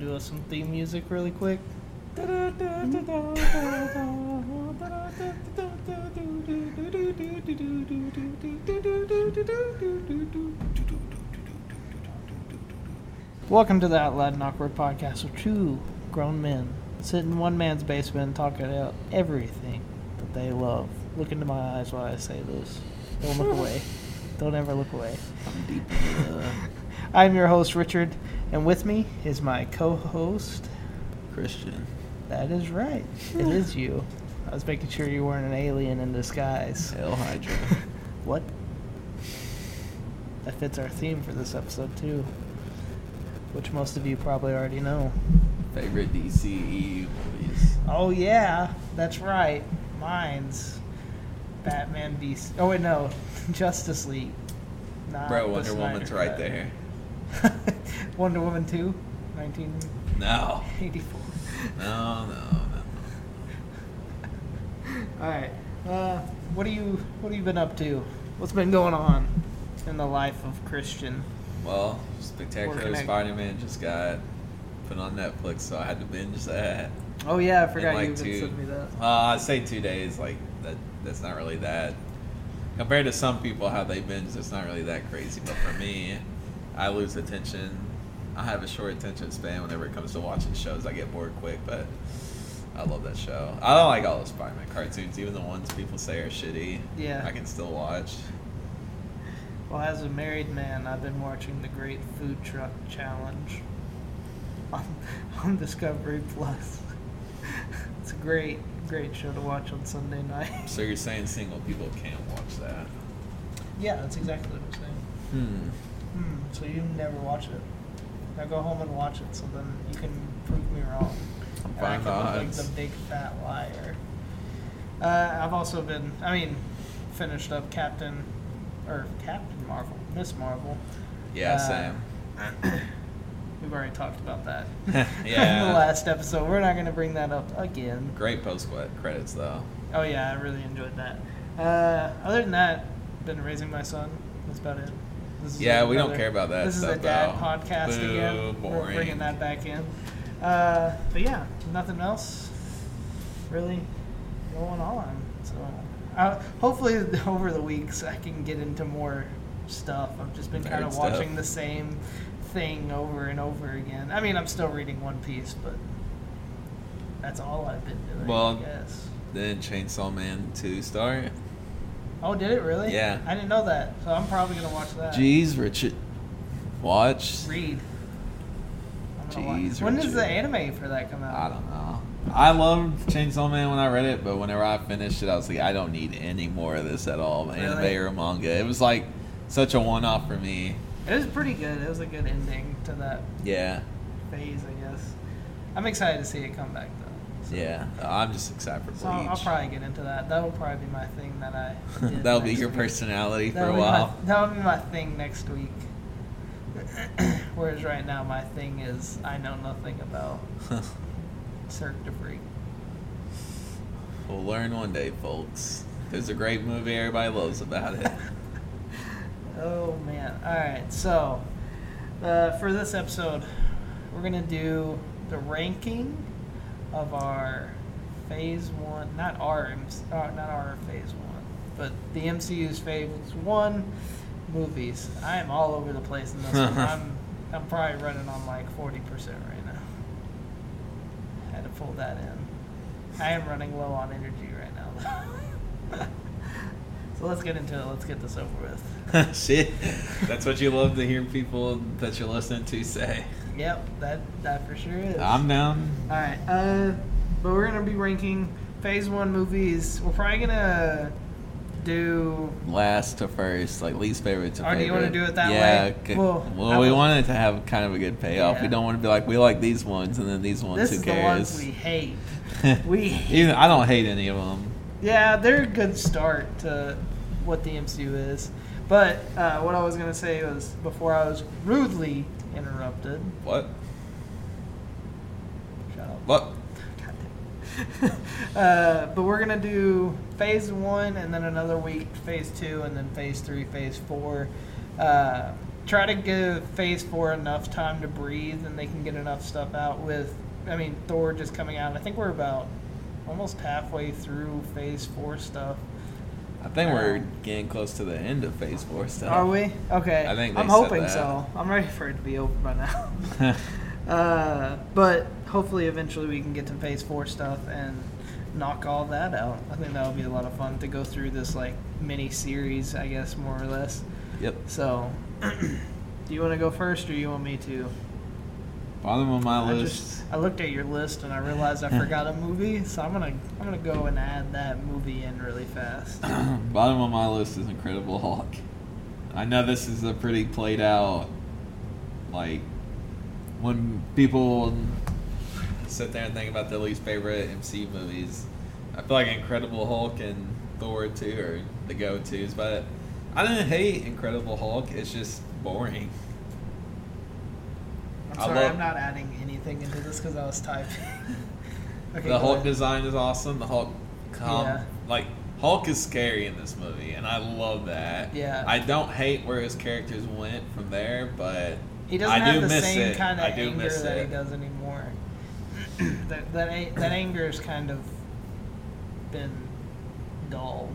to do us some theme music really quick? Welcome to the Out Loud and Awkward podcast with two grown men sit in one man's basement talking about everything that they love. Look into my eyes while I say this. Don't look away. Don't ever look away. I'm your host, Richard, and with me is my co host. Christian. That is right. It is you. I was making sure you weren't an alien in disguise. Hail Hydra. What? That fits our theme for this episode, too. Which most of you probably already know. Favorite DCEU movies. Oh, yeah, that's right. Mine's Batman DC. Oh, wait, no. Justice League. Not Bro, Wonder Woman's right there. Wonder Woman 2, 1984. No. No, no, no. All right. Uh, what do you What have you been up to? What's been going on in the life of Christian? Well, Spectacular Spider-Man just got put on Netflix, so I had to binge that. Oh yeah, I forgot like you two- sent me that. Uh, I'd say two days. Like that. That's not really that. Compared to some people, how they binge, it's not really that crazy. But for me, I lose attention. I have a short attention span whenever it comes to watching shows. I get bored quick, but I love that show. I don't like all the Spider-Man cartoons, even the ones people say are shitty. Yeah. I can still watch. Well, as a married man, I've been watching the Great Food Truck Challenge on, on Discovery Plus. it's a great, great show to watch on Sunday night. So you're saying single people can't watch that? yeah, that's exactly what I'm saying. Hmm. So you never watch it. Now go home and watch it, so then you can prove me wrong. I'm And I fine can look like the big fat liar. Uh, I've also been, I mean, finished up Captain, or Captain Marvel, Miss Marvel. Yeah, Uh, same. We've already talked about that. Yeah. in the last episode. We're not going to bring that up again. Great post credits though. Oh, yeah, I really enjoyed that. Uh, other than that, been raising my son. That's about it. Yeah, we don't care about that This is a dad podcast Boo, again. We're boring. bringing that back in. Uh, but yeah, nothing else really going on. So uh, hopefully over the weeks I can get into more stuff. I've just been kind of stuff. watching the same thing over and over again. I mean, I'm still reading One Piece, but that's all I've been doing. Well, I guess. Then Chainsaw Man 2 start. Oh, did it really? Yeah. I didn't know that, so I'm probably gonna watch that. Jeez, Richard. Watch. Read. I'm gonna watch- Jeez, When does the anime for that come out? I don't know. I loved Chainsaw Man when I read it, but whenever I finished it, I was like, I don't need any more of this at all, anime or manga. It was like such a one-off for me. It was pretty good. It was a good ending to that Yeah, phase, I guess. I'm excited to see it come back though. So- yeah. I'm just excited for Bleach. So I'll, I'll probably get into that. That'll probably be my thing that I. That'll be your week. personality for That'll a be my- while. that'll be my thing next week. Whereas right now my thing is I know nothing about Cirque du Freak. we'll learn one day, folks. It's a great movie. Everybody loves about it. Oh man! All right, so uh, for this episode, we're gonna do the ranking of our Phase One, not our, uh, not our Phase One, but the MCU's Phase One movies. I am all over the place in this one. I'm I'm probably running on like forty percent right now. I Had to pull that in. I am running low on energy right now. though. so let's get into it. Let's get this over with. Shit. That's what you love to hear people that you're listening to say. Yep, that that for sure is. I'm down. All right, uh, but we're gonna be ranking Phase One movies. We're probably gonna do. last to first, like least favorite to Oh, do favorite. you wanna do it that yeah, way? c- Well, Well, we will- want to have kind of a good payoff. We don't want to be like we like these ones and then these ones. This who is the cares? ones we hate. we Even I don't hate any of them. Yeah, they're a good start to what the MCU is. But uh, what I was gonna say was before I was rudely interrupted. What? Shut up. What? uh, but we're gonna do phase one, and then another week phase two, and then phase three, phase four. Uh, try to give Phase Four enough time to breathe, and they can get enough stuff out. With, I mean, Thor just coming out. I think we're about almost halfway through Phase Four stuff. I think we're getting close to the end of Phase Four stuff. Are we? Okay. I think they I'm hoping that. so. I'm ready for it to be over by now. uh, but hopefully, eventually, we can get to Phase Four stuff and knock all that out. I think that'll be a lot of fun to go through this like mini series, I guess, more or less. yep. So, do you want to go first, or you want me to? Bottom of my I list. just I looked at your list and I realized I forgot a movie, so I'm gonna I'm gonna go and add that movie in really fast. Bottom of my list is Incredible Hulk. I know this is a pretty played out, like, when people sit there and think about their least favorite MC movies, I feel like Incredible Hulk and Thor 2 are the go tos, but I didn't hate Incredible Hulk, it's just boring. I'm sorry, love- I'm not adding anything into this because I was typing. okay, the Hulk ahead. design is awesome, the Hulk com- Yeah. like, Hulk is scary in this movie, and I love that. Yeah. I don't hate where his characters went from there, but He doesn't I have do the miss same it. kind of I do anger miss that it. he does anymore. that that that anger is kind of been dulled.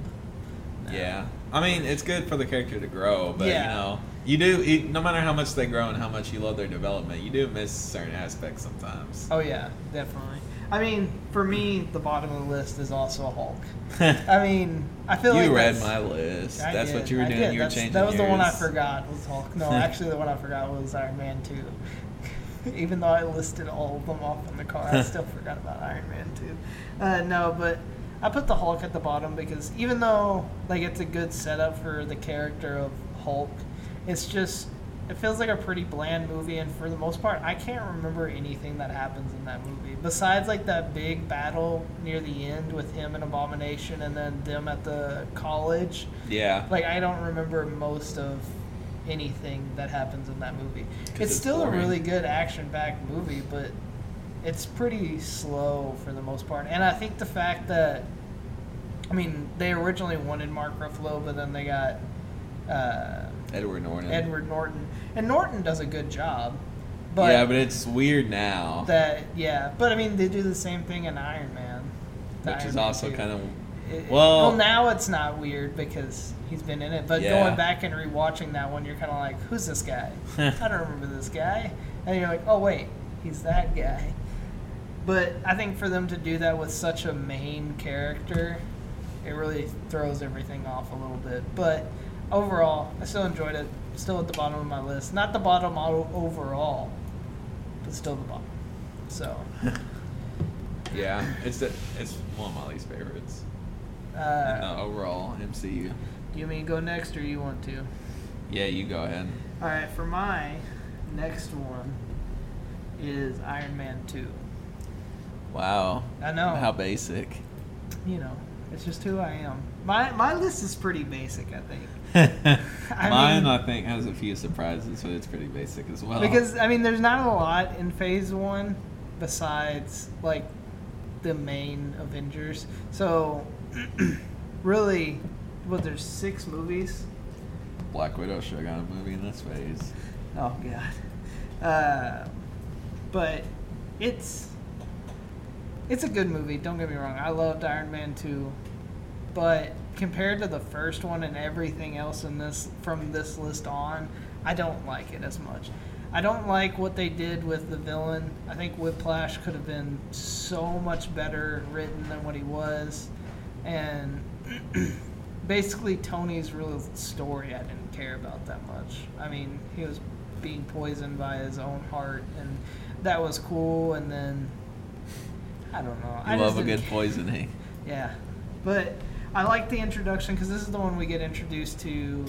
now. Yeah, I mean it's good for the character to grow, but Yeah. you know, you do you, no matter how much they grow and how much you love their development, you do miss certain aspects sometimes. Oh yeah, definitely. I mean, for me, the bottom of the list is also a Hulk. I mean, I feel you like you read my list. I That's did, what you were I doing. did. You were That's- changing. That was the one I forgot was Hulk. No, actually, the one I forgot was Iron Man Two. Even though I listed all of them off in the car, I still forgot about Iron Man Two. Uh, no, but I put the Hulk at the bottom because even though like it's a good setup for the character of Hulk, it's just it feels like a pretty bland movie, and for the most part, I can't remember anything that happens in that movie besides like that big battle near the end with him and Abomination, and then them at the college. Yeah. Like I don't remember most of anything that happens in that movie. It's, it's still boring. a really good action-packed movie, but it's pretty slow for the most part. And I think the fact that I mean, they originally wanted Mark Ruffalo, but then they got uh, Edward Norton. Edward Norton, and Norton does a good job. But yeah, but it's weird now, that yeah, but I mean they do the same thing in Iron Man, which Iron is Man also 2. kind of It- Well- well, now it's not weird because he's been in it. But Yeah. going back and rewatching that one, you're kind of like, "Who's this guy? I don't remember this guy." And you're like, "Oh wait, he's that guy." But I think for them to do that with such a main character, it really throws everything off a little bit. But overall, I still enjoyed it. Still at the bottom of my list. Not the bottom overall, but still the bottom. So, yeah. It's the, it's one of my least favorites. uh, overall MCU. do you mean go next or you want to? Yeah, you go ahead. All right, for my next one is Iron Man 2. Wow. I know. How basic. You know, it's just who I am. My my list is pretty basic, I think. I Mine, mean- I think, has a few surprises, but it's pretty basic as well. Because I mean, there's not a lot in Phase 1 besides like the main Avengers. So really what there's 6 movies. Black Widow should have got a movie in this phase. Oh god. Uh, but it's it's a good movie. Don't get me wrong. I loved Iron Man 2, but compared to the first one and everything else in this from this list on, I don't like it as much. I don't like what they did with the villain. I think Whiplash could have been so much better written than what he was, and basically Tony's real story I didn't care about that much. I mean, he was being poisoned by his own heart, and that was cool. And then I don't know. You I love a good ca- poisoning. Yeah, but I like the introduction because this is the one we get introduced to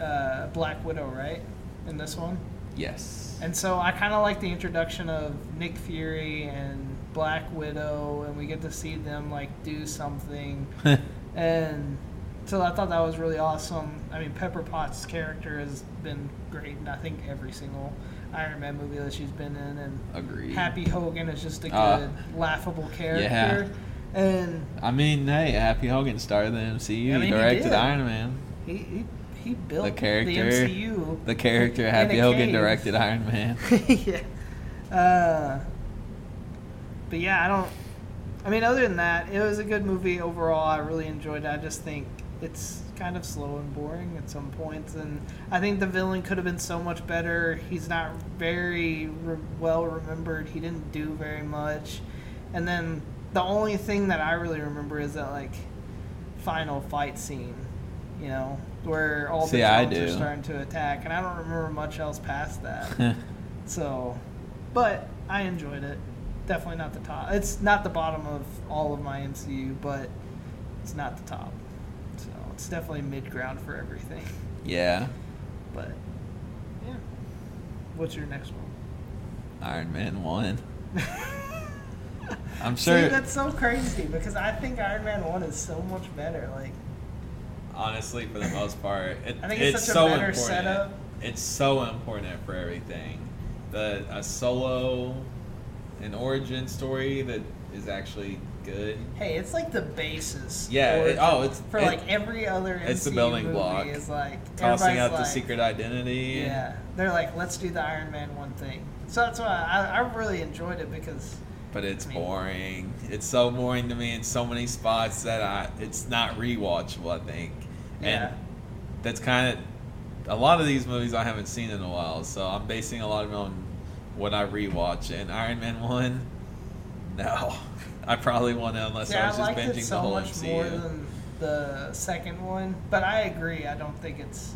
uh, Black Widow, right? In this one. Yes. And so I kind of like the introduction of Nick Fury and Black Widow, and we get to see them like do something. and so I thought that was really awesome. I mean, Pepper Potts' character has been great and I think every single Iron Man movie that she's been in, and Agreed. Happy Hogan is just a good, Uh, laughable character. yeah. And I mean, hey, Happy Hogan started the MCU. I mean, directed. Iron Man. he, he he built The character, the MCU. the character. Happy Hogan cave. directed Iron Man. yeah. Uh, but yeah, I don't. I mean, other than that, it was a good movie overall. I really enjoyed it. I just think it's kind of slow and boring at some points, and I think the villain could have been so much better. He's not very re- well remembered. He didn't do very much, and then the only thing that I really remember is that like final fight scene, you know, where all the See, I drones are starting to attack, and I don't remember much else past that. So, but I enjoyed it. Definitely not the top. It's not the bottom of all of my MCU, but it's not the top. So it's definitely mid ground for everything. yeah, But yeah, what's your next one? Iron Man one. I'm See, sure. that's so crazy because I think Iron Man one is so much better. Like, honestly, for the most part, it, I think it's it's, such a so better important. setup. It's so important for everything. The a solo, an origin story that is actually good. hey, it's like the basis. Yeah, for- it- oh, it's- for it- like every other. it's the building movie block. Is like Tossing out the secret identity. Yeah, they're like, let's do the Iron Man one thing. So that's why I, I really enjoyed it because But it's boring. It's so boring to me in so many spots that I it's not rewatchable. I think, Yeah. and that's kind of a lot of these movies I haven't seen in a while. So I'm basing a lot of it on what I rewatch. And Iron Man one, no, I probably won't unless I yeah, was I just liked binging it so the whole much MCU. more than the second one. But I agree. I don't think it's.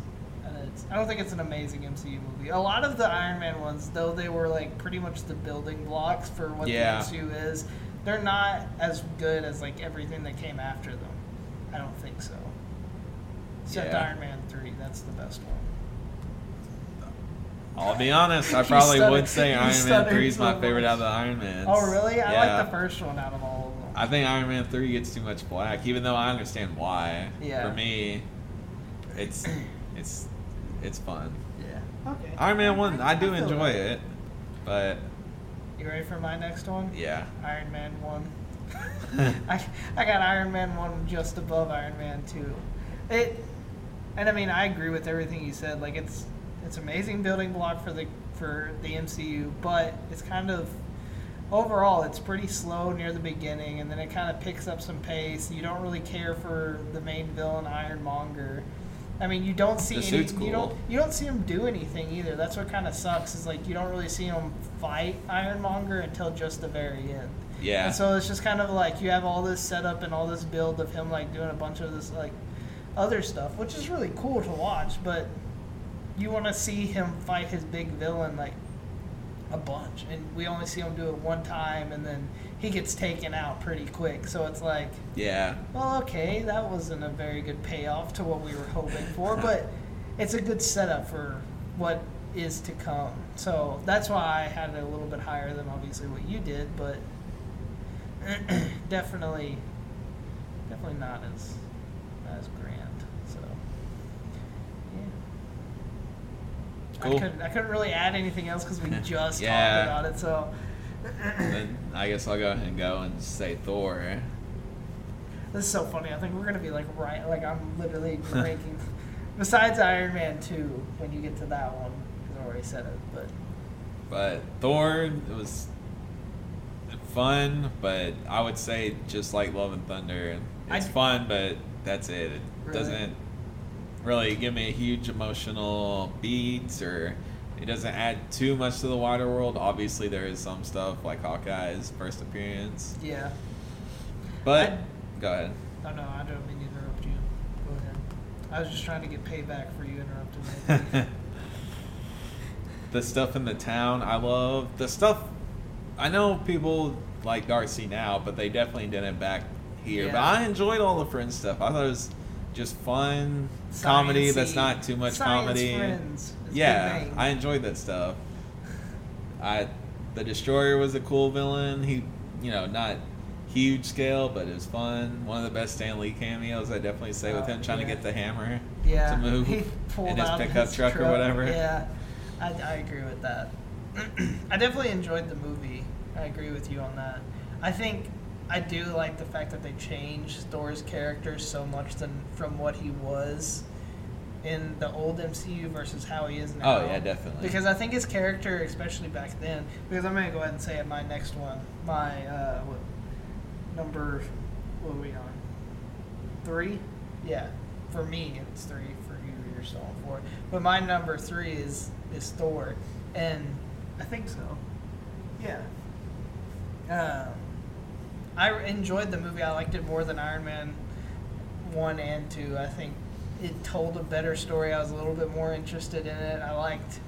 I don't think it's an amazing MCU movie. A lot of the Iron Man ones, though, they were like pretty much the building blocks for what Yeah. the MCU is. They're not as good as like everything that came after them. I don't think so. Except Yeah. Iron Man three, that's the best one. I'll be honest, I probably stuttered- would say Iron Man three is so my favorite out of the Iron Man. Oh, really? I yeah. like the first one out of all of them. I think Iron Man three gets too much black, even though I understand why. Yeah. For me, it's it's it's fun. yeah. Okay. Iron Man one, I do feel enjoy that. it, but You ready for my next one? yeah, Iron Man 1. I, I got Iron Man 1 just above Iron Man 2. It and I mean I agree with everything you said. Like it's it's amazing building block for the for the MCU, but it's kind of overall it's pretty slow near the beginning and then it kind of picks up some pace. You don't really care for the main villain Ironmonger. I mean, you don't see any, suit's you don't you don't see him do anything either. That's what kind of sucks is like you don't really see him fight Ironmonger until just the very end. yeah. And so it's just kind of like you have all this setup and all this build of him like doing a bunch of this like other stuff, which is really cool to watch, but you want to see him fight his big villain like a bunch and we only see him do it one time and then he gets taken out pretty quick. So it's like, yeah, well, okay, that wasn't a very good payoff to what we were hoping for, but it's a good setup for what is to come. So that's why I had it a little bit higher than obviously what you did, but definitely, definitely not as as grand. So yeah, Cool. I couldn't I couldn't really add anything else because we just Yeah. talked about it. So then I guess I'll go ahead and go and say Thor. This is so funny. I think we're gonna be like right, like I'm literally ranking. Besides Iron Man two, when you get to that one, because I already said it, but But Thor, it was fun, but I would say just like Love and Thunder, it's I- fun, but that's it. It Really? doesn't really give me a huge emotional beats or it doesn't add too much to the wider world. Obviously, there is some stuff like Hawkeye's first appearance, yeah. but I- go ahead. Oh no, I don't mean to interrupt you. Go ahead. I was just trying to get payback for you interrupting me. the stuff in the town I love. The stuff I know people like Darcy now, but they definitely didn't back here. But I enjoyed all the Friends stuff. I thought it was just fun comedy that's not too much science comedy. Friends. Yeah. I enjoyed that stuff. I the Destroyer was a cool villain. He, you know, not huge scale, but it was fun. One of the best Stan Lee cameos, I definitely say, with Oh, him trying yeah. to get the hammer yeah. to move he pulled in his out pickup his truck, or whatever. Yeah, I, I agree with that. I definitely enjoyed the movie. I agree with you on that. I think I do like the fact that they changed Thor's character so much than from what he was in the old MCU versus how he is now. Oh yeah, definitely. Because I think his character, especially back then, because I'm gonna go ahead and say it. My next one, my uh, what, number, what are we on? Three, yeah. For me, it's three. For you, you're still on four. But my number three is is Thor, and I think so. Yeah. Um, I enjoyed the movie. I liked it more than Iron Man one and two. I think it told a better story. I was a little bit more interested in it. I liked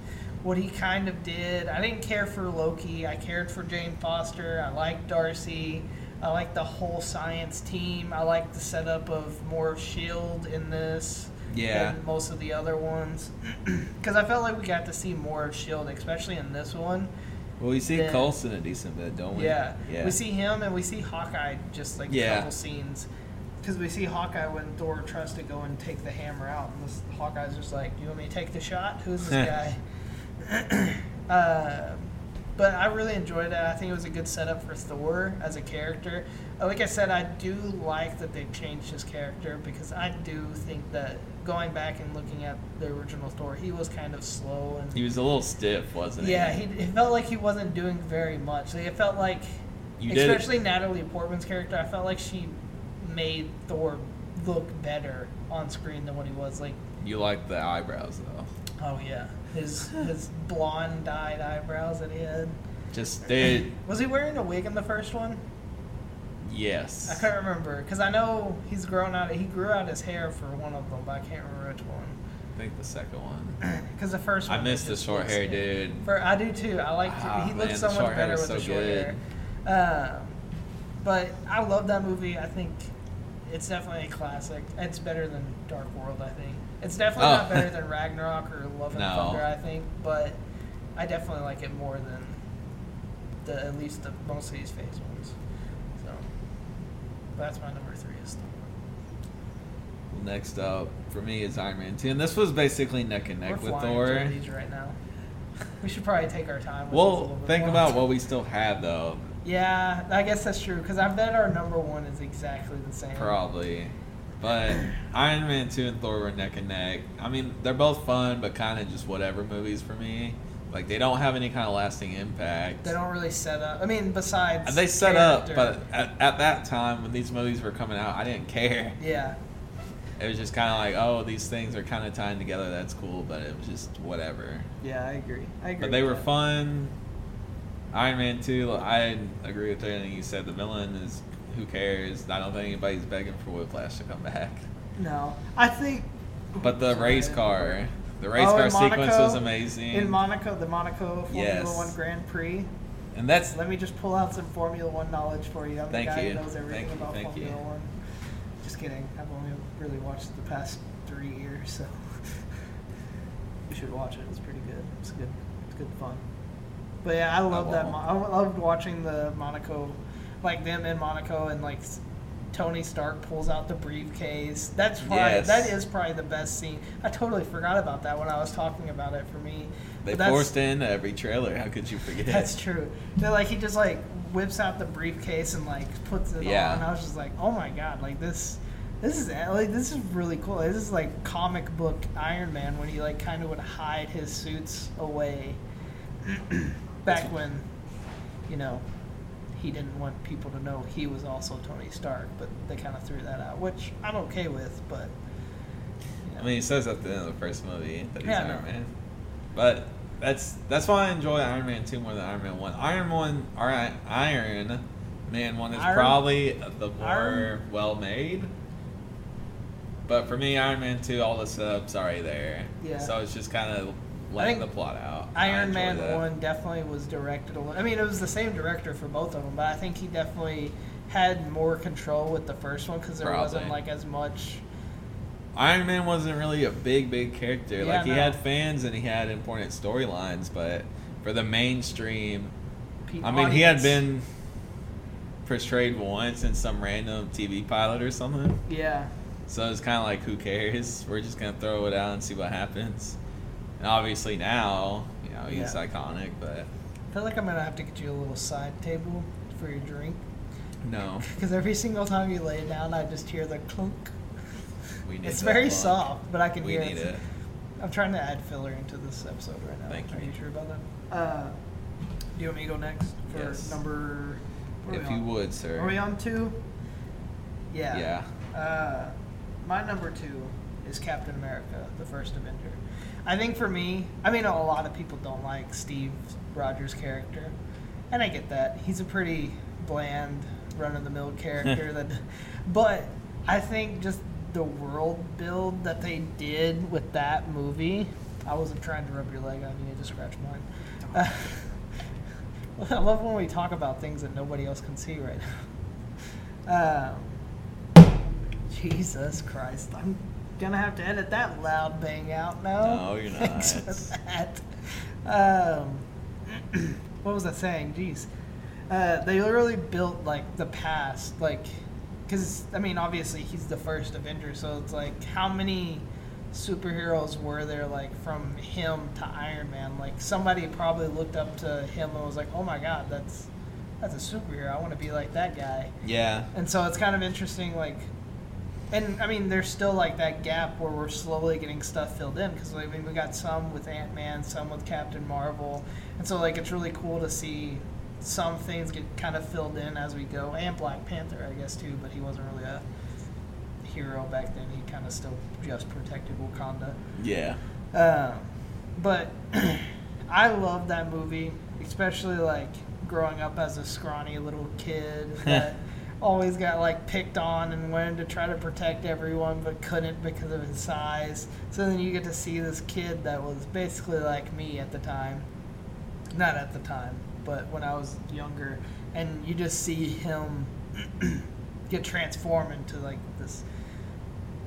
what he kind of did. I didn't care for Loki. I cared for Jane Foster. I liked Darcy. I liked the whole science team. I liked the setup of more Shield in this Yeah. than most of the other ones. Because I felt like we got to see more of Shield, especially in this one. Well, we see Yeah. Coulson a decent bit, don't we? Yeah. Yeah. We see him and we see Hawkeye just like a Yeah. couple scenes. Because we see Hawkeye when Thor tries to go and take the hammer out, and this Hawkeye's just like, "Do "You want me to take the shot? Who's this guy?" uh, but I really enjoyed it. I think it was a good setup for Thor as a character. Uh, Like I said, I do like that they changed his character because I do think that going back and looking at the original Thor, he was kind of slow and He was a little stiff, wasn't he? yeah, he, it felt like he wasn't doing very much. Like, it felt like, You did- especially Natalie Portman's character, I felt like she made Thor look better on screen than what he was. Like, You like the eyebrows though. oh yeah, his his blonde dyed eyebrows that he had. Just they. Was he wearing a wig in the first one? yes. I can't remember because I know he's grown out. He grew out his hair for one of them, but I can't remember which one. I think the second one. Because the first I one, miss he the short hair dude. For I do too. I like Ah, he looks so much better with so the short good. hair. Um, but I love that movie. I think it's definitely a classic. It's better than Dark World. I think it's definitely Oh. not better than Ragnarok or Love and No. Thunder. I think, but I definitely like it more than the at least the most of these phase ones. So that's my number three. Is Thor. Next up for me is Iron Man 2, and this was basically neck and neck We're with Thor. these right now. We should probably take our time. Well, think about what we still have though. Yeah, I guess that's true because I bet our number one is exactly the same. Probably. But Iron Man 2 and Thor were neck and neck. I mean, they're both fun, but kind of just whatever movies for me. Like, they don't have any kind of lasting impact. They don't really set up. I mean, besides They set up, but at, at that time when these movies were coming out, I didn't care. yeah, It was just kind of like, oh, these things are kind of tying together. That's cool, but it was just whatever. yeah, I agree. I agree. But they were that. fun. Iron Man 2, I agree with everything you said. The villain is, who cares? I don't think anybody's begging for Whiplash to come back. No, I think. But the race car, the race Oh, car in sequence was amazing. In Monaco, the Monaco Formula Yes. One Grand Prix. and that's Let me just pull out some Formula One knowledge for you. I'm Thank the guy you. who knows everything Thank you, about thank Formula you. One. Just kidding. I've only really watched the past three years, so you should watch it. It's pretty good. It's good. It's good fun. But yeah, I love that. Mo- I loved watching the Monaco, like them in Monaco, and like Tony Stark pulls out the briefcase. That's probably Yes. that is probably the best scene. I totally forgot about that when I was talking about it. For me, they forced in every trailer. How could you forget? that's true. They're like he just like whips out the briefcase and like puts it Yeah. on. I was just like, oh my god, like this, this is eh, like this is really cool. This is like comic book Iron Man when he like kind of would hide his suits away. Back when, you know, he didn't want people to know he was also Tony Stark, but they kind of threw that out, which I'm okay with. But you know. I mean, he says at the end of the first movie that he's Yeah, Iron. Man. But that's that's why I enjoy Iron Man 2 more than Iron Man 1. Iron 1, alright, Iron Man 1 is Iron- probably the more Iron- well made. But for me, Iron Man 2, all the setups already there. Yeah. So it's just kind of I letting the plot out. Iron Man that. one definitely was directed a little. I mean, it was the same director for both of them, but I think he definitely had more control with the first one because there wasn't like as much. Iron Man wasn't really a big, big character. Yeah, like he no. had fans and he had important storylines, but for the mainstream, pe- I mean, he had been portrayed once in some random TV pilot or something. Yeah, So it's kind of like, who cares? We're just gonna throw it out and see what happens. And obviously now, you know, he's Yeah. iconic, but I feel like I'm gonna have to get you a little side table for your drink no, because every single time you lay it down, I just hear the clunk. we need. It's very plug. soft, but I can We hear need it. it. I'm trying to add filler into this episode right now. Thank Are you. you sure about that? Uh, do you want me to go next for Yes. number? If you would, sir. Are we on two? Yeah. Yeah. Uh, my number two is Captain America: The First Avenger. I think for me, I mean, a lot of people don't like Steve Rogers' character, and I get that. He's a pretty bland, run-of-the-mill character. that, but I think just the world build that they did with that movie. I wasn't trying to rub your leg. I needed to scratch mine. Uh, I love when we talk about things that nobody else can see right now. Um, Jesus Christ. I'm to have to edit that loud bang out now. No, you're Thanks not. for that. Um, what was I saying? Jeez. Uh, they literally built, like, the past. Like, because, I mean, obviously he's the first Avenger, so it's like, how many superheroes were there, like, from him to Iron Man? Like, somebody probably looked up to him and was like, oh my god, that's. That's a superhero. I want to be like that guy. Yeah. And so it's kind of interesting, like, and I mean, there's still like that gap where we're slowly getting stuff filled in because I mean, we got some with Ant Man, some with Captain Marvel, and so like it's really cool to see some things get kind of filled in as we go, and Black Panther, I guess too, but he wasn't really a hero back then. He kind of still just protected Wakanda. Yeah. Um, but I love that movie, especially like growing up as a scrawny little kid that always got like picked on and wanted to try to protect everyone but couldn't because of his size. So then you get to see this kid that was basically like me at the time. Not at the time, but when I was younger, and you just see him get transformed into like this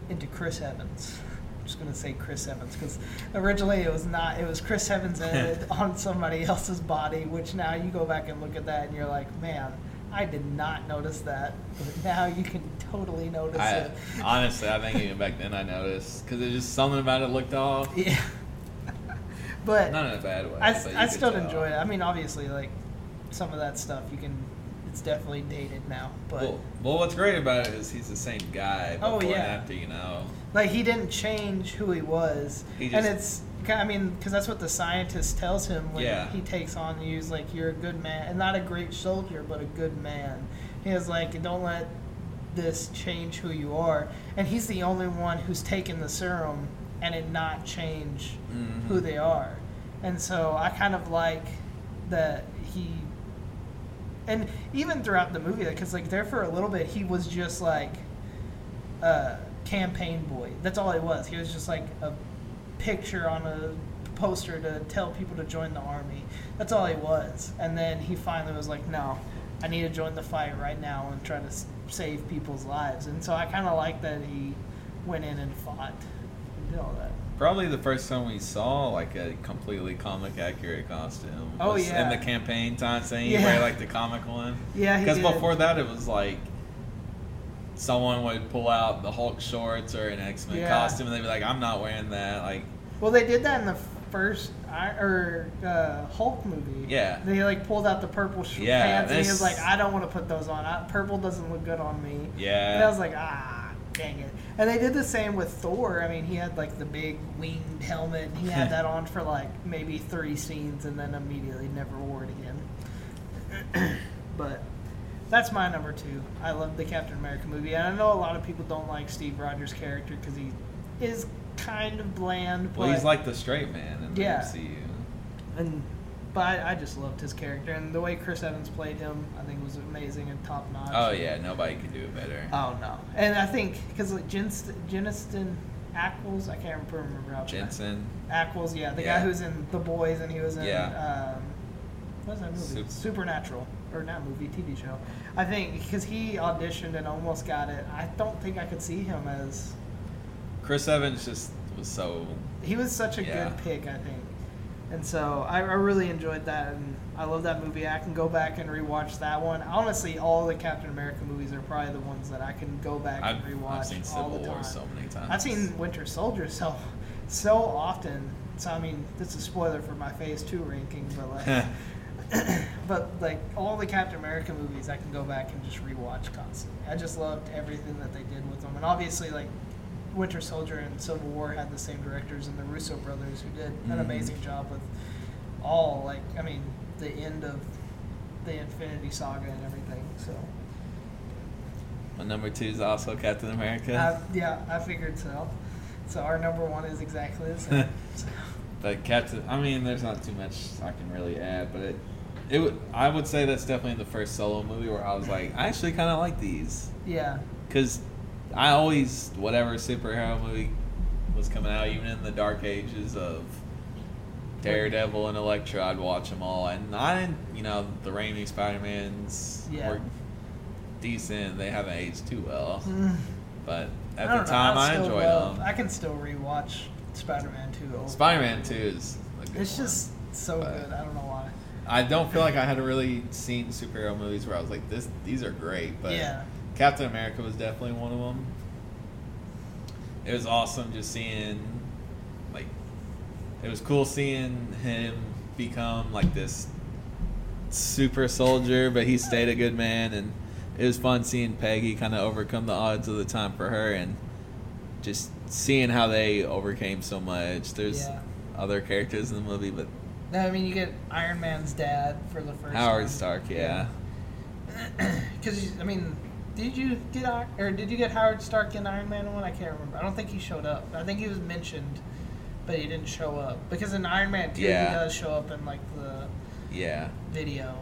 into Chris Evans. I'm just gonna say Chris Evans because originally it was not. It was Chris Evans on somebody else's body. Which now you go back and look at that and you're like, man, I did not notice that, but now you can totally notice I it. honestly, I think even back then I noticed because there's just something about it looked off. yeah. but Not in a bad way. I, I still tell. enjoy it. I mean, obviously, like some of that stuff you can. It's definitely dated now, but Well, well, what's great about it is he's the same guy Oh, before yeah. and after, you know. like he didn't change who he was He and it's i mean because that's what the scientist tells him when Yeah. he takes on you he's like you're a good man and not a great soldier but a good man he was like don't let this change who you are and he's the only one who's taken the serum and it not change Mhm. who they are and so i kind of like that he and even throughout the movie because like there for a little bit he was just like a campaign boy that's all he was he was just like a picture on a poster to tell people to join the army that's all he was and then he finally was like no i need to join the fight right now and try to save people's lives and so i kind of like that he went in and fought and did all that Probably the first time we saw like a completely comic accurate costume. Oh, yeah. In the campaign time saying Yeah. he wear like the comic one. Yeah, Because before that it was like someone would pull out the Hulk shorts or an X Men Yeah. costume and they'd be like, I'm not wearing that. Like Well, they did that in the first or uh, Hulk movie. Yeah. They like pulled out the purple sh- Yeah, pants, and he was like, "I don't want to put those on. I, purple doesn't look good on me." Yeah. And I was like, "Ah, dang it!" And they did the same with Thor. I mean, he had like the big winged helmet, and he had that on for like maybe three scenes, and then immediately never wore it again. but that's my number two. I love the Captain America movie, and I know a lot of people don't like Steve Rogers' character because he is kind of bland. well but he's like the straight man in the Yeah. MCU. and but I, just loved his character and the way Chris Evans played him. I think was amazing and top notch. Oh yeah, nobody can do it better. Oh no, and I think because like Jeniston Ackles, I can't remember how. Jensen. Ackles, yeah, the Yeah. guy who's in The Boys and he was in Yeah. um, what's that movie? Sup- Supernatural or not movie, TV show. I think because he auditioned and almost got it. I don't think I could see him as Chris Evans just was so he was such a Yeah. good pick, I think. And so I, I really enjoyed that, and I love that movie. I can go back and rewatch that one. Honestly, all the Captain America movies are probably the ones that I can go back I've, and rewatch I've seen Civil. War so many times. I've seen Winter Soldier so so often. So I mean, this is a spoiler for my Phase Two ranking, but like, but like all the Captain America movies, I can go back and just rewatch constantly. I just loved everything that they did with them, and obviously, like Winter Soldier and Civil War had the same directors and the Russo brothers who did an Mhm. amazing job with all like I mean the end of the Infinity Saga and everything. So My number two is also Captain America. I, yeah, I figured so. So our number one is exactly the same. So, But Captain, I mean, there's not too much I can really add, but it, it would, I would say that's definitely the first solo movie where I was like, I actually kind of like these, yeah, because I always whatever superhero movie was coming out, even in the dark ages of Daredevil and Elektra, I'd watch them all, and I, didn't- you know, the Raimi Spider Mans Yeah. were decent. They haven't aged too well, Mm, but at the know, time I, still enjoyed love- them. I can still rewatch Spider-Man Two. Spider Man. Two is. A good It's one. just so good. I don't know why. I don't feel like I had really seen superhero movies where I was like, "This, these are great." But Yeah. Captain America was definitely one of them. It was awesome just seeing, like, it was cool seeing him become like this super soldier, but he stayed a good man, and it was fun seeing Peggy kind of overcome the odds of the time for her, and just seeing how they overcame so much. There's Yeah. other characters in the movie, but No, I mean you get Iron Man's dad for the first. Howard. Stark, yeah. Because I mean, did you get or did you get Howard Stark in Iron Man one? I can't remember. I don't think he showed up. I think he was mentioned, but he didn't show up. Because in Iron Man two, Yeah. he does show up in like the Yeah. video.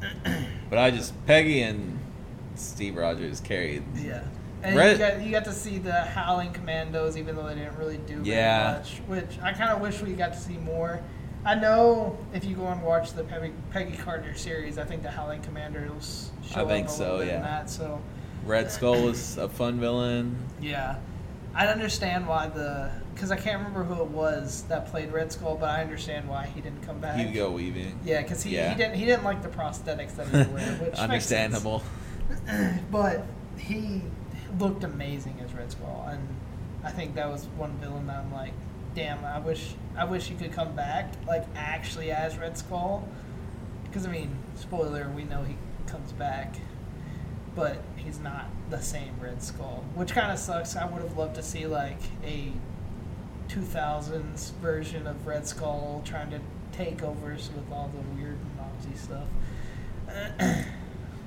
But I just Peggy and Steve Rogers carried. Yeah. And Red- you, got, you got to see the Howling Commandos, even though they didn't really do Yeah. much, which I kind of wish we got to see more. I know if you go and watch the Peggy, Peggy Carter series, I think the Howling Commandos show I think up a so, little bit in that. So Red Skull was a fun villain. yeah, I understand why the because I can't remember who it was that played Red Skull, but I understand why he didn't come back. Hugo Weaving. Yeah, because he, Yeah. he didn't he didn't like the prosthetics that he wore, which. Understandable. but he looked amazing as Red Skull, and I think that was one villain that I'm like, damn, I wish I wish he could come back like actually as Red Skull, because I mean, spoiler, we know he comes back, but he's not the same Red Skull, which kind of sucks. I would have loved to see like a 2000s version of Red Skull trying to take over with all the weird Nazi stuff.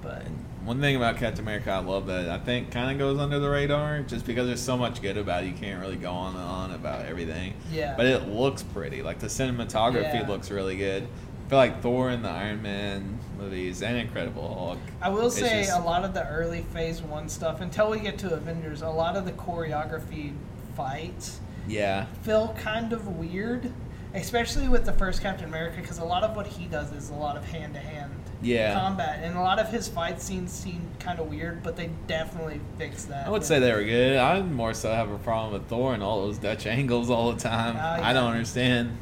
but one thing about Captain America I love that I think kind of goes under the radar just because there's so much good about it. You can't really go on and on about everything. Yeah. But it looks pretty. Like the cinematography Yeah. looks really good. I feel like Thor and the Iron Man movies and Incredible Hulk. I will say just- a lot of the early Phase One stuff, until we get to Avengers, a lot of the choreography fights Yeah. feel kind of weird, especially with the first Captain America, because a lot of what he does is a lot of hand to hand Yeah. combat, and a lot of his fight scenes seem kind of weird, but they definitely fix that. I would say they were good. I more so have a problem with Thor and all those Dutch angles all the time. Oh, I don't understand.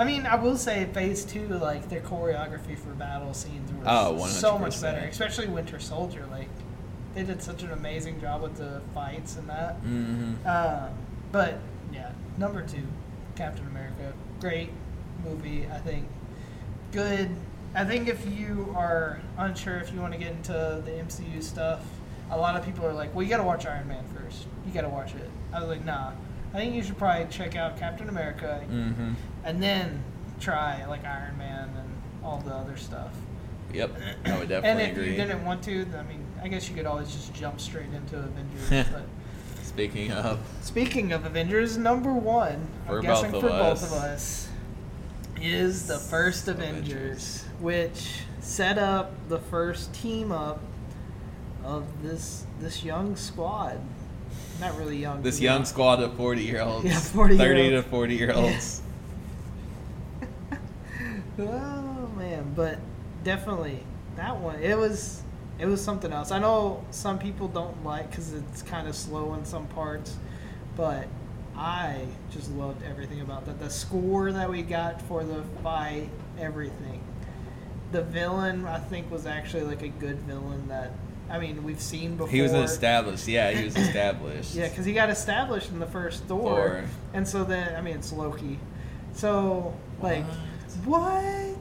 I mean, I will say Phase Two, like their choreography for battle scenes was Oh, so much better, especially Winter Soldier. Like they did such an amazing job with the fights and that. hmm Uh, but yeah, number two, Captain America, great movie. I think good. I think if you are unsure if you want to get into the MCU stuff, a lot of people are like, "Well, you got to watch Iron Man first. You got to watch it." I was like, "Nah." I think you should probably check out Captain America hmm and then try like Iron Man and all the other stuff. Yep. I would definitely and if agree. you didn't want to, I mean, I guess you could always just jump straight into Avengers. but Speaking of, Speaking of Avengers, number one, For I'm guessing for of both of us, is the first Avengers, Avengers. which set up the first team up of this this young squad. Not really young. this young squad of 40 year olds. Yeah, 40 year 30 to 40 year olds. oh man, but definitely that one. It was it was something else. I know some people don't like because it's kind of slow in some parts, but I just loved everything about that. The score that we got for the fight, everything. The villain, I think, was actually like a good villain that I mean we've seen before. He was established. Yeah, he was established. Yeah, because he got established in the first Thor, Thor. and so then I mean it's Loki. So like, what?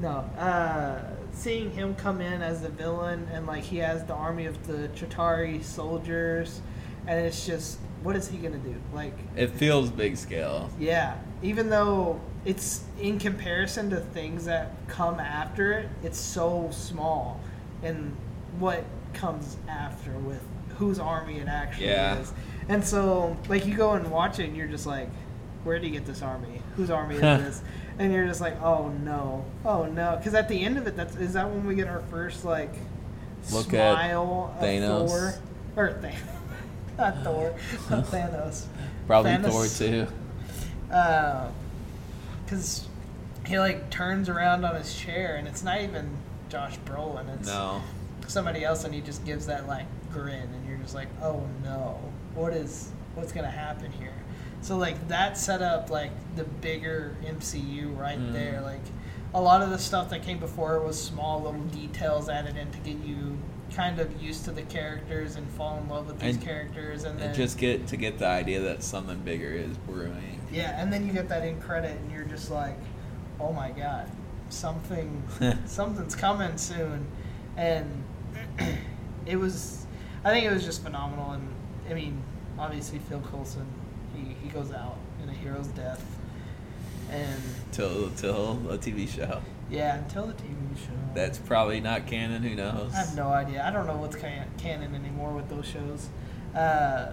No, uh, seeing him come in as the villain and like he has the army of the Chitauri soldiers, and it's just what is he gonna do? Like, It feels big scale. yeah, even though it's in comparison to things that come after it, it's so small, and what comes after with whose army it actually Yeah. is, and so like you go and watch it, and you're just like, where did he get this army? Whose army is this? And you're just like, oh no, oh no, because at the end of it, that's is that when we get our first like Look at smile of Thanos. Thor or Thanos, not Thor, not Thanos. Probably Thanos. Thor too. Uh, because he like turns around on his chair and it's not even Josh Brolin. It's No. Somebody else, and he just gives that like grin, and you're just like, oh no, what is what's gonna happen here? So like that set up like the bigger MCU right Mhm. there. Like a lot of the stuff that came before was small little details added in to get you kind of used to the characters and fall in love with these And- characters, and then And just get to get the idea that something bigger is brewing. Yeah, and then you get that in credit, and you're just like, "Oh my god, something, something's coming soon," and it was. I think it was just phenomenal, and I mean, obviously Phil Coulson, he he goes out in a hero's death, and Till till a TV show. yeah, until the TV show. That's probably not canon. Who knows? I have no idea. I don't know what's can- canon anymore with those shows. Uh,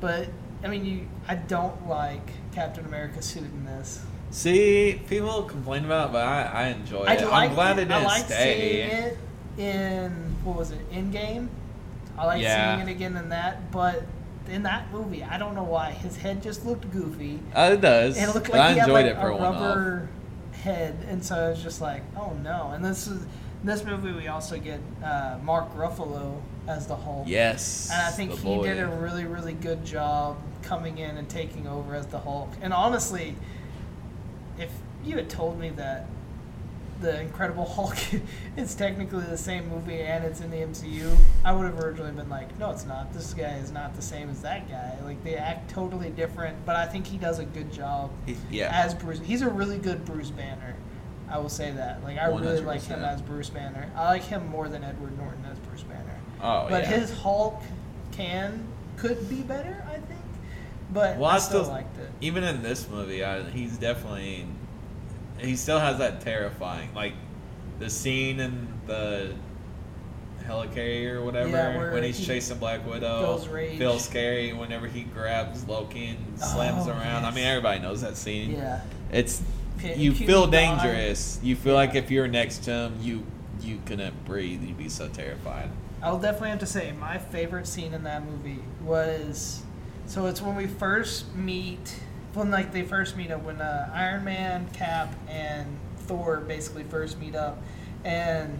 but I mean, you. I don't like Captain America suit in this. See, people complain about, it, but I, I enjoy I it. I'm glad it I didn't liked stay. seeing it in what was it? In game. I like Yeah. seeing it again in that, but in that movie, I don't know why his head just looked goofy. Uh, it does. And it looked like I he had enjoyed like it for a one off. rubber head, and so I was just like, oh no. And this is this movie. We also get uh, Mark Ruffalo as the Hulk. Yes. And I think he boy. did a really, really good job coming in and taking over as the Hulk. And honestly, if you had told me that the Incredible Hulk is technically the same movie and it's in the MCU, I would have originally been like, no, it's not. This guy is not the same as that guy. Like, they act totally different, but I think he does a good job He- yeah. as Bruce. He's a really good Bruce Banner. I will say that. Like, I really like him as Bruce Banner. I like him more than Edward Norton as Bruce Banner. Oh, but yeah. his Hulk can could be better, I think. But Well, I I still still liked it. even in this movie, I, he's definitely he still has that terrifying like the scene in the helicarrier or whatever Yeah, when he's he chasing Black Widow feels scary whenever he grabs Loki and slams Oh, around. I mean, everybody knows that scene. Yeah. It's P- you feel dangerous. You feel like if you're next to him, you you couldn't breathe. You'd be so terrified. I'll definitely have to say my favorite scene in that movie was so it's when we first meet when like they first meet up when uh, Iron Man, Cap, and Thor basically first meet up, and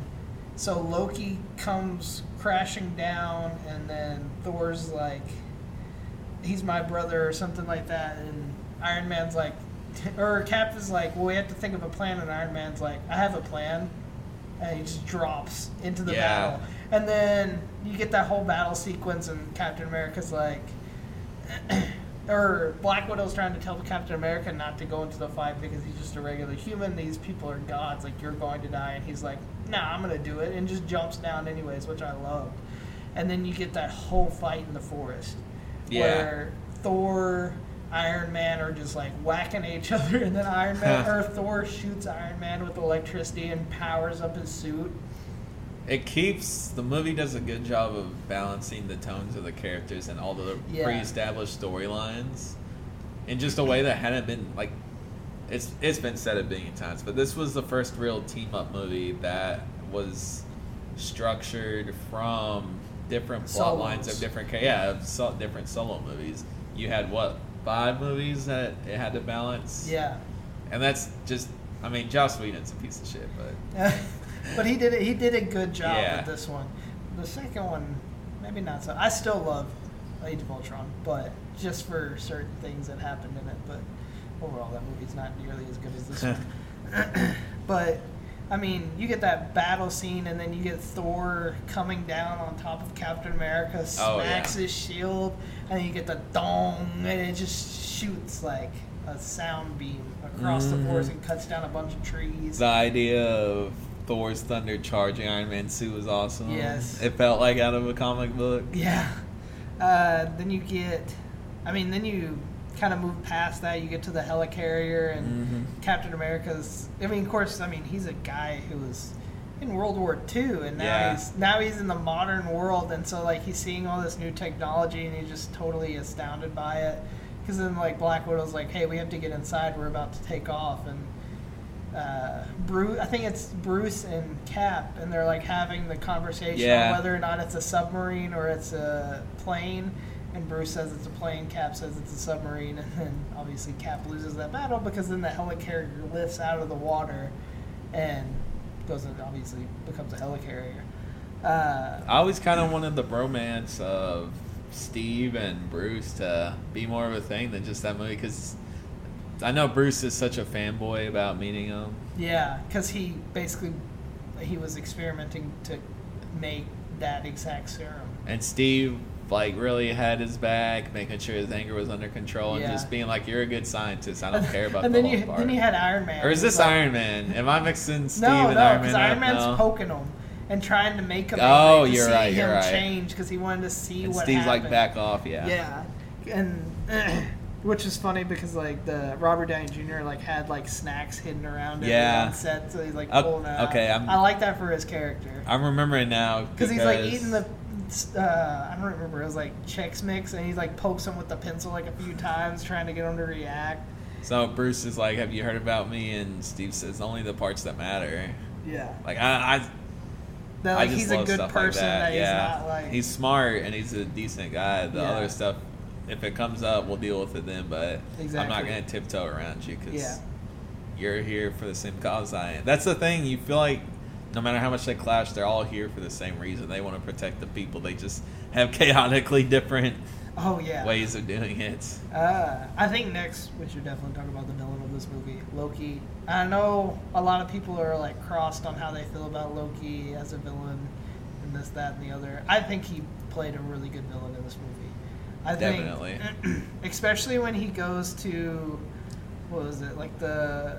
so Loki comes crashing down, and then Thor's like, he's my brother or something like that, and Iron Man's like, or Cap is like, well, we have to think of a plan, and Iron Man's like, I have a plan, and he just drops into the Yeah. battle, and then you get that whole battle sequence, and Captain America's like, or Black Widow's trying to tell Captain America not to go into the fight because he's just a regular human. These people are gods, like you're going to die, and he's like, Nah, I'm gonna do it, and just jumps down anyways, which I loved. And then you get that whole fight in the forest, Yeah. where Thor, Iron Man are just like whacking each other, and then Iron Man or Thor shoots Iron Man with electricity and powers up his suit. It keeps the movie does a good job of balancing the tones of the characters and all the Yeah. pre-established storylines in just a way that hadn't been like it's it's been said a billion times, but this was the first real team up movie that was structured from different plot lines of different yeah of so, different solo movies. You had what five movies that it had to balance, Yeah. and that's just I mean Joss Whedon's a piece of shit, but but he did it. He did a good job Yeah. with this one. The second one, maybe not so. I still love Age of Ultron, but just for certain things that happened in it. But overall, that movie's not nearly as good as this one. but I mean, you get that battle scene, and then you get Thor coming down on top of Captain America, Oh, yeah. smacks his shield, and you get the dong, and it just shoots like a sound beam across the Mhm. forest and cuts down a bunch of trees. The idea of Thor's thunder charging Iron Man suit was awesome. Yes. It felt like out of a comic book. Yeah. Uh, then you get, I mean, then you kind of move past that. You get to the helicarrier and Mhm. Captain America's. I mean, of course, I mean he's a guy who was in World War II, and now Yeah. he's now he's in the modern world, and so like he's seeing all this new technology, and he's just totally astounded by it. Because then like Black Widow's like, hey, we have to get inside. We're about to take off, and uh, Bruce, I think it's Bruce and Cap, and they're like having the conversation Yeah. on whether or not it's a submarine or it's a plane. And Bruce says it's a plane, Cap says it's a submarine, and then obviously Cap loses that battle because then the helicarrier lifts out of the water and goes and obviously becomes a helicarrier. Uh, I always kind of wanted the bromance of Steve and Bruce to be more of a thing than just that movie because I know Bruce is such a fanboy about meeting him. yeah, because he basically he was experimenting to make that exact serum. And Steve, like, really had his back, making sure his anger was under control, and Yeah. just being like, "You're a good scientist. I don't care about and the then whole you part." then you had Iron Man. or is this like- Iron Man? Am I mixing Steve No, and no, Iron because Man? Iron? Man's No. poking him and trying to make him. Oh, you're right, you're right. change because he wanted to see And what Steve's like back off, yeah. Yeah, and which is funny because like the Robert Downey Jr. like had like snacks hidden around him Yeah. on set, so he's like pulling out. okay, I'm- I like that for his character I'm remembering now because he's like eating the. Uh, I don't remember. It was like Chex Mix, and he like pokes him with the pencil like a few times, trying to get him to react. So Bruce is like, "Have you heard about me?" And Steve says, "Only the parts that matter." Yeah, Like I, I that like he's a good person. like that. that yeah, he's not like he's smart and he's a decent guy. The Yeah. other stuff, if it comes up, we'll deal with it then. But I'm not gonna tiptoe around you because Yeah. you're here for the same cause I am. That's the thing. You feel like no matter how much they clash, they're all here for the same reason. They want to protect the people. They just have chaotically different oh yeah ways of doing it. Uh, I think next we should definitely talk about the villain of this movie, Loki. I know a lot of people are like crossed on how they feel about Loki as a villain, and this, that, and the other. I think he played a really good villain in this movie. I think, especially when he goes to what was it like the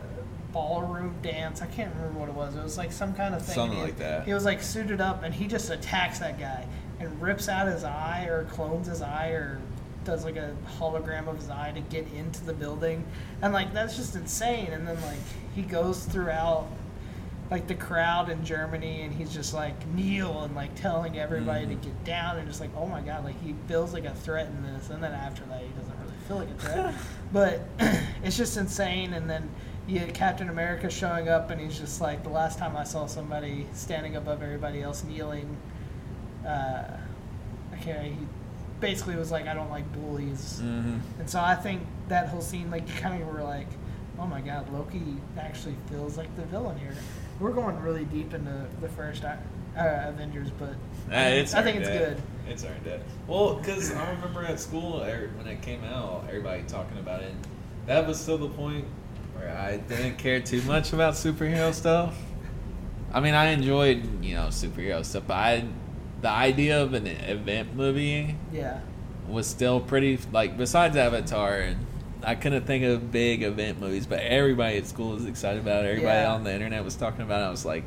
ballroom dance? I can't remember what it was. It was like some kind of thing. Something He- like that. He was like suited up, and he just attacks that guy and rips out his eye or clones his eye or does like a hologram of his eye to get into the building and like that's just insane and then like he goes throughout like the crowd in Germany and he's just like kneel and like telling everybody to Mhm. get down and just like oh my god like he feels like a threat in this and then after that he doesn't really feel like a threat but it's just insane and then you get Captain America showing up and he's just like the last time I saw somebody standing above everybody else kneeling uh, I can't he basically was like I don't like bullies hmm and so I think that whole scene, like, you kind of were like, oh my god, Loki actually feels like the villain here. We're going really deep into the first uh, Avengers, but Uh, it's I think it's it. good. It's earned it. Well, because I remember at school er, when it came out, everybody talking about it. That was still the point where I didn't care too much about superhero stuff. I mean, I enjoyed you know superhero stuff, but I, the idea of an event movie Yeah. was still pretty like besides Avatar and. I couldn't think of big event movies, but everybody at school was excited about it. Everybody Yeah. on the internet was talking about it. I was like,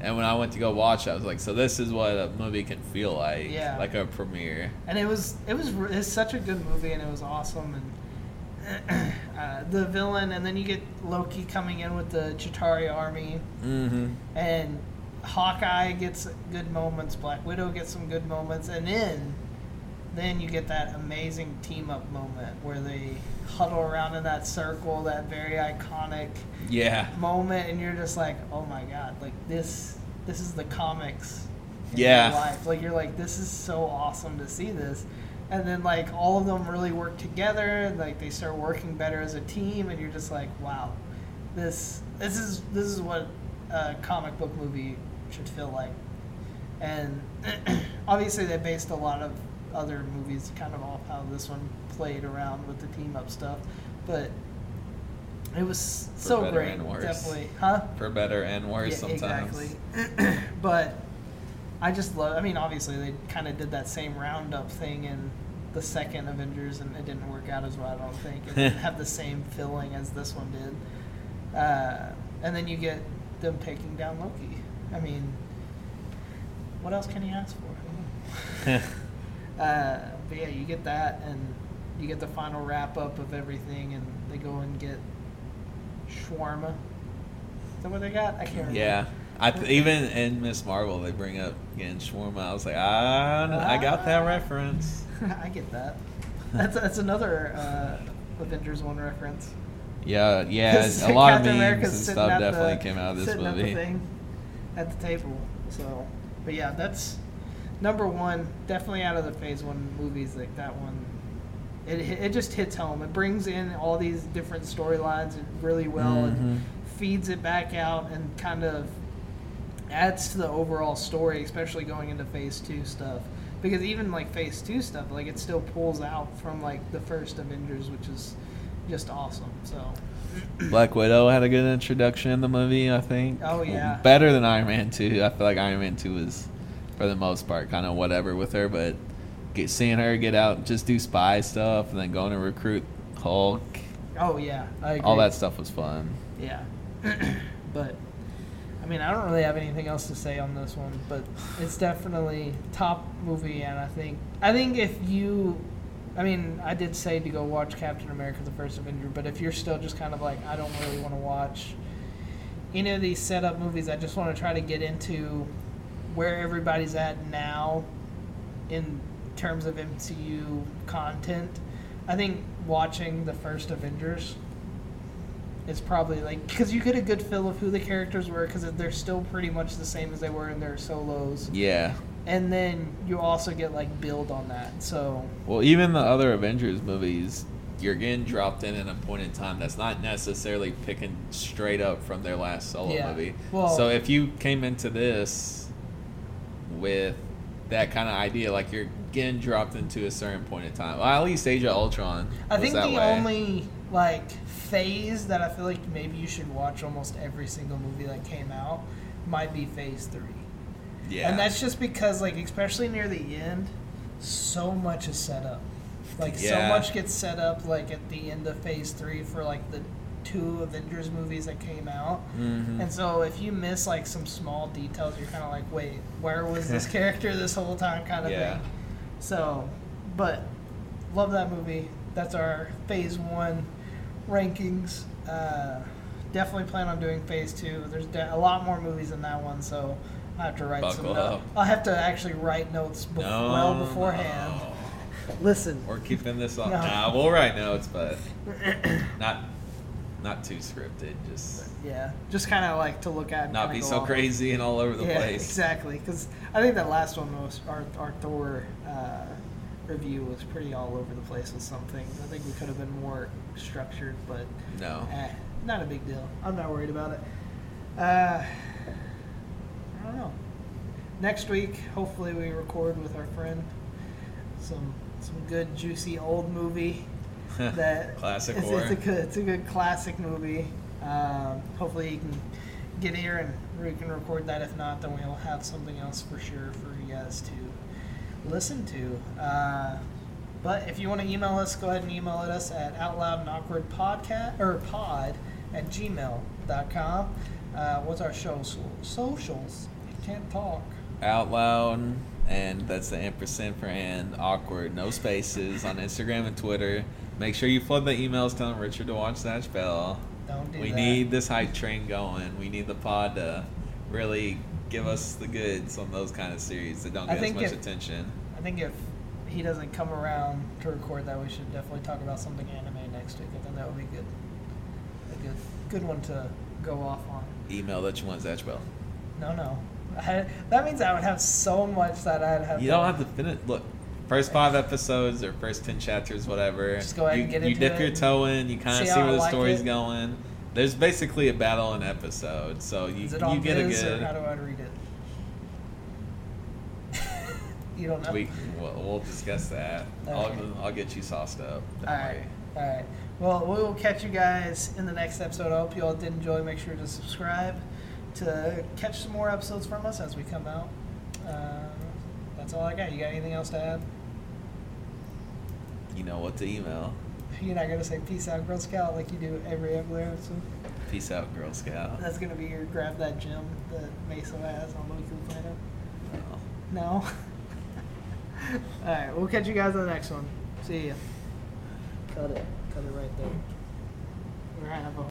and when I went to go watch, it, I was like, so this is what a movie can feel like, Yeah. like a premiere. And it was it was it's such a good movie, and it was awesome. And uh, the villain, and then you get Loki coming in with the Chitauri army, Mm-hmm. and Hawkeye gets good moments, Black Widow gets some good moments, and then then you get that amazing team up moment where they huddle around in that circle, that very iconic Yeah, moment, and you're just like, oh my god, like this this is the comics. in Yeah. life. Like you're like, this is so awesome to see this. And then like all of them really work together, and like they start working better as a team, and you're just like, wow, this this is this is what a comic book movie should feel like. And obviously they based a lot of other movies kind of off how this one played around with the team up stuff, but it was For so great, and worse. definitely, huh? for better and worse sometimes. Exactly. but I just love. I mean, obviously they kind of did that same roundup thing in the second Avengers, and it didn't work out as well. I don't think it didn't have the same feeling as this one did. Uh, and then you get them taking down Loki. I mean, what else can you ask for? Uh, but yeah, you get that, and you get the final wrap up of everything, and they go and get shawarma. Is that what they got? I can't remember. Yeah. I th- even in Miss Marvel, they bring up getting shawarma. I was like, ah, I got that Ah. reference. I get that. That's that's another uh, Avengers one reference. Yeah, yeah, A lot of Captain memes America's and stuff at the- definitely came out of this sitting At the movie. thing, at the table. So, but yeah, that's number one. Definitely out of the Phase One movies, like that one. It it just hits home. It brings in all these different storylines really well Mhm. and feeds it back out and kind of adds to the overall story, especially going into Phase Two stuff. Because even like Phase Two stuff, like it still pulls out from like the first Avengers, which is just awesome. So. Black Widow had a good introduction in the movie, I think. Oh, yeah. Better than Iron Man 2. I feel like Iron Man 2 was, for the most part, kind of whatever with her, but get, seeing her get out just do spy stuff and then going to recruit Hulk, Oh yeah, I agree. all that stuff was fun. Yeah, but I mean, I don't really have anything else to say on this one. But it's definitely top movie, and I think I think if you, I mean, I did say to go watch Captain America: The First Avenger, but if you're still just kind of like, I don't really want to watch any of these setup movies, I just want to try to get into where everybody's at now in terms of MCU content. I think watching the first Avengers is probably like because you get a good feel of who the characters were because they're still pretty much the same as they were in their solos, Yeah. and then you also get like build on that. So Well, even the other Avengers movies, you're getting dropped in at a point in time that's not necessarily picking straight up from their last solo Yeah. movie. Well- so if you came into this with that kind of idea, like you're getting dropped into a certain point in time. Well, at least Age of Ultron. I think the way. only like phase that I feel like maybe you should watch almost every single movie that came out might be Phase Three. yeah, And that's just because, like, especially near the end, so much is set up. Like, so much gets set up, like, at the end of Phase 3 for, like, the two Avengers movies that came out. Mhm. And so if you miss, like, some small details, you're kind of like, wait, where was this character this whole time, kind of Yeah. thing. So, but, love that movie. That's our Phase 1 rankings. Uh, definitely plan on doing Phase 2. There's de- a lot more movies in that one, so I have to write some notes. up. I'll have to actually write notes bef- no, well beforehand. no. Listen, We're keeping this on. No. Nah, we'll write notes, but not not too scripted. Just yeah, just kind of like to look at not be so off. crazy and all over the yeah, place. exactly. Because I think that last one was our, our Thor uh, review was pretty all over the place with some things. I think we could have been more structured, but No. eh, not a big deal. I'm not worried about it. Uh, I don't know. Next week, hopefully, we record with our friend some some good juicy old movie that Classic it's. It's a good, it's a good classic movie. Um, hopefully, you can get here and we can record that. If not, then we'll have something else for sure for you guys to listen to. Uh, but if you want to email us, go ahead and email us at outloud and awkward podcast or pod at gmail.com. Uh, what's our show socials? You Can't talk. Out loud, and that's the ampersand for and awkward. No spaces on Instagram and Twitter. Make sure you flood the emails telling Richard to watch Dash Bell. Don't do we that. need this hype train going. We need the pod to really give us the goods on those kind of series that don't I get as much if- attention. I think if he doesn't come around to record that, we should definitely talk about something anime next week. I think that would be good. A good, good one to go off on. Email that you want Dash Bell. No, no. I, that means I would have so much that I'd have. You don't have to finish. Look, first five episodes or first ten chapters, whatever. Just go ahead you, and get You into dip it your toe in. You kind of see see where the like story's it. going. There's basically a battle an episode, so you you get a good. how do I read it? you don't know. We we'll, we'll discuss that. I'll I'll get you sauced up. All right. All right. Well, we will catch you guys in the next episode. I hope you all did enjoy. Make sure to subscribe to catch some more episodes from us as we come out. Uh, that's all I got. You got anything else to add? You know what to email. You're not gonna say peace out, Girl Scout, like you do every other episode. Peace out, Girl Scout. That's gonna be your grab that gem that Mesa has on Loki Planet. No. No. All right, we'll catch you guys on the next one. See ya. Cut it. Cut it right there. We're gonna have a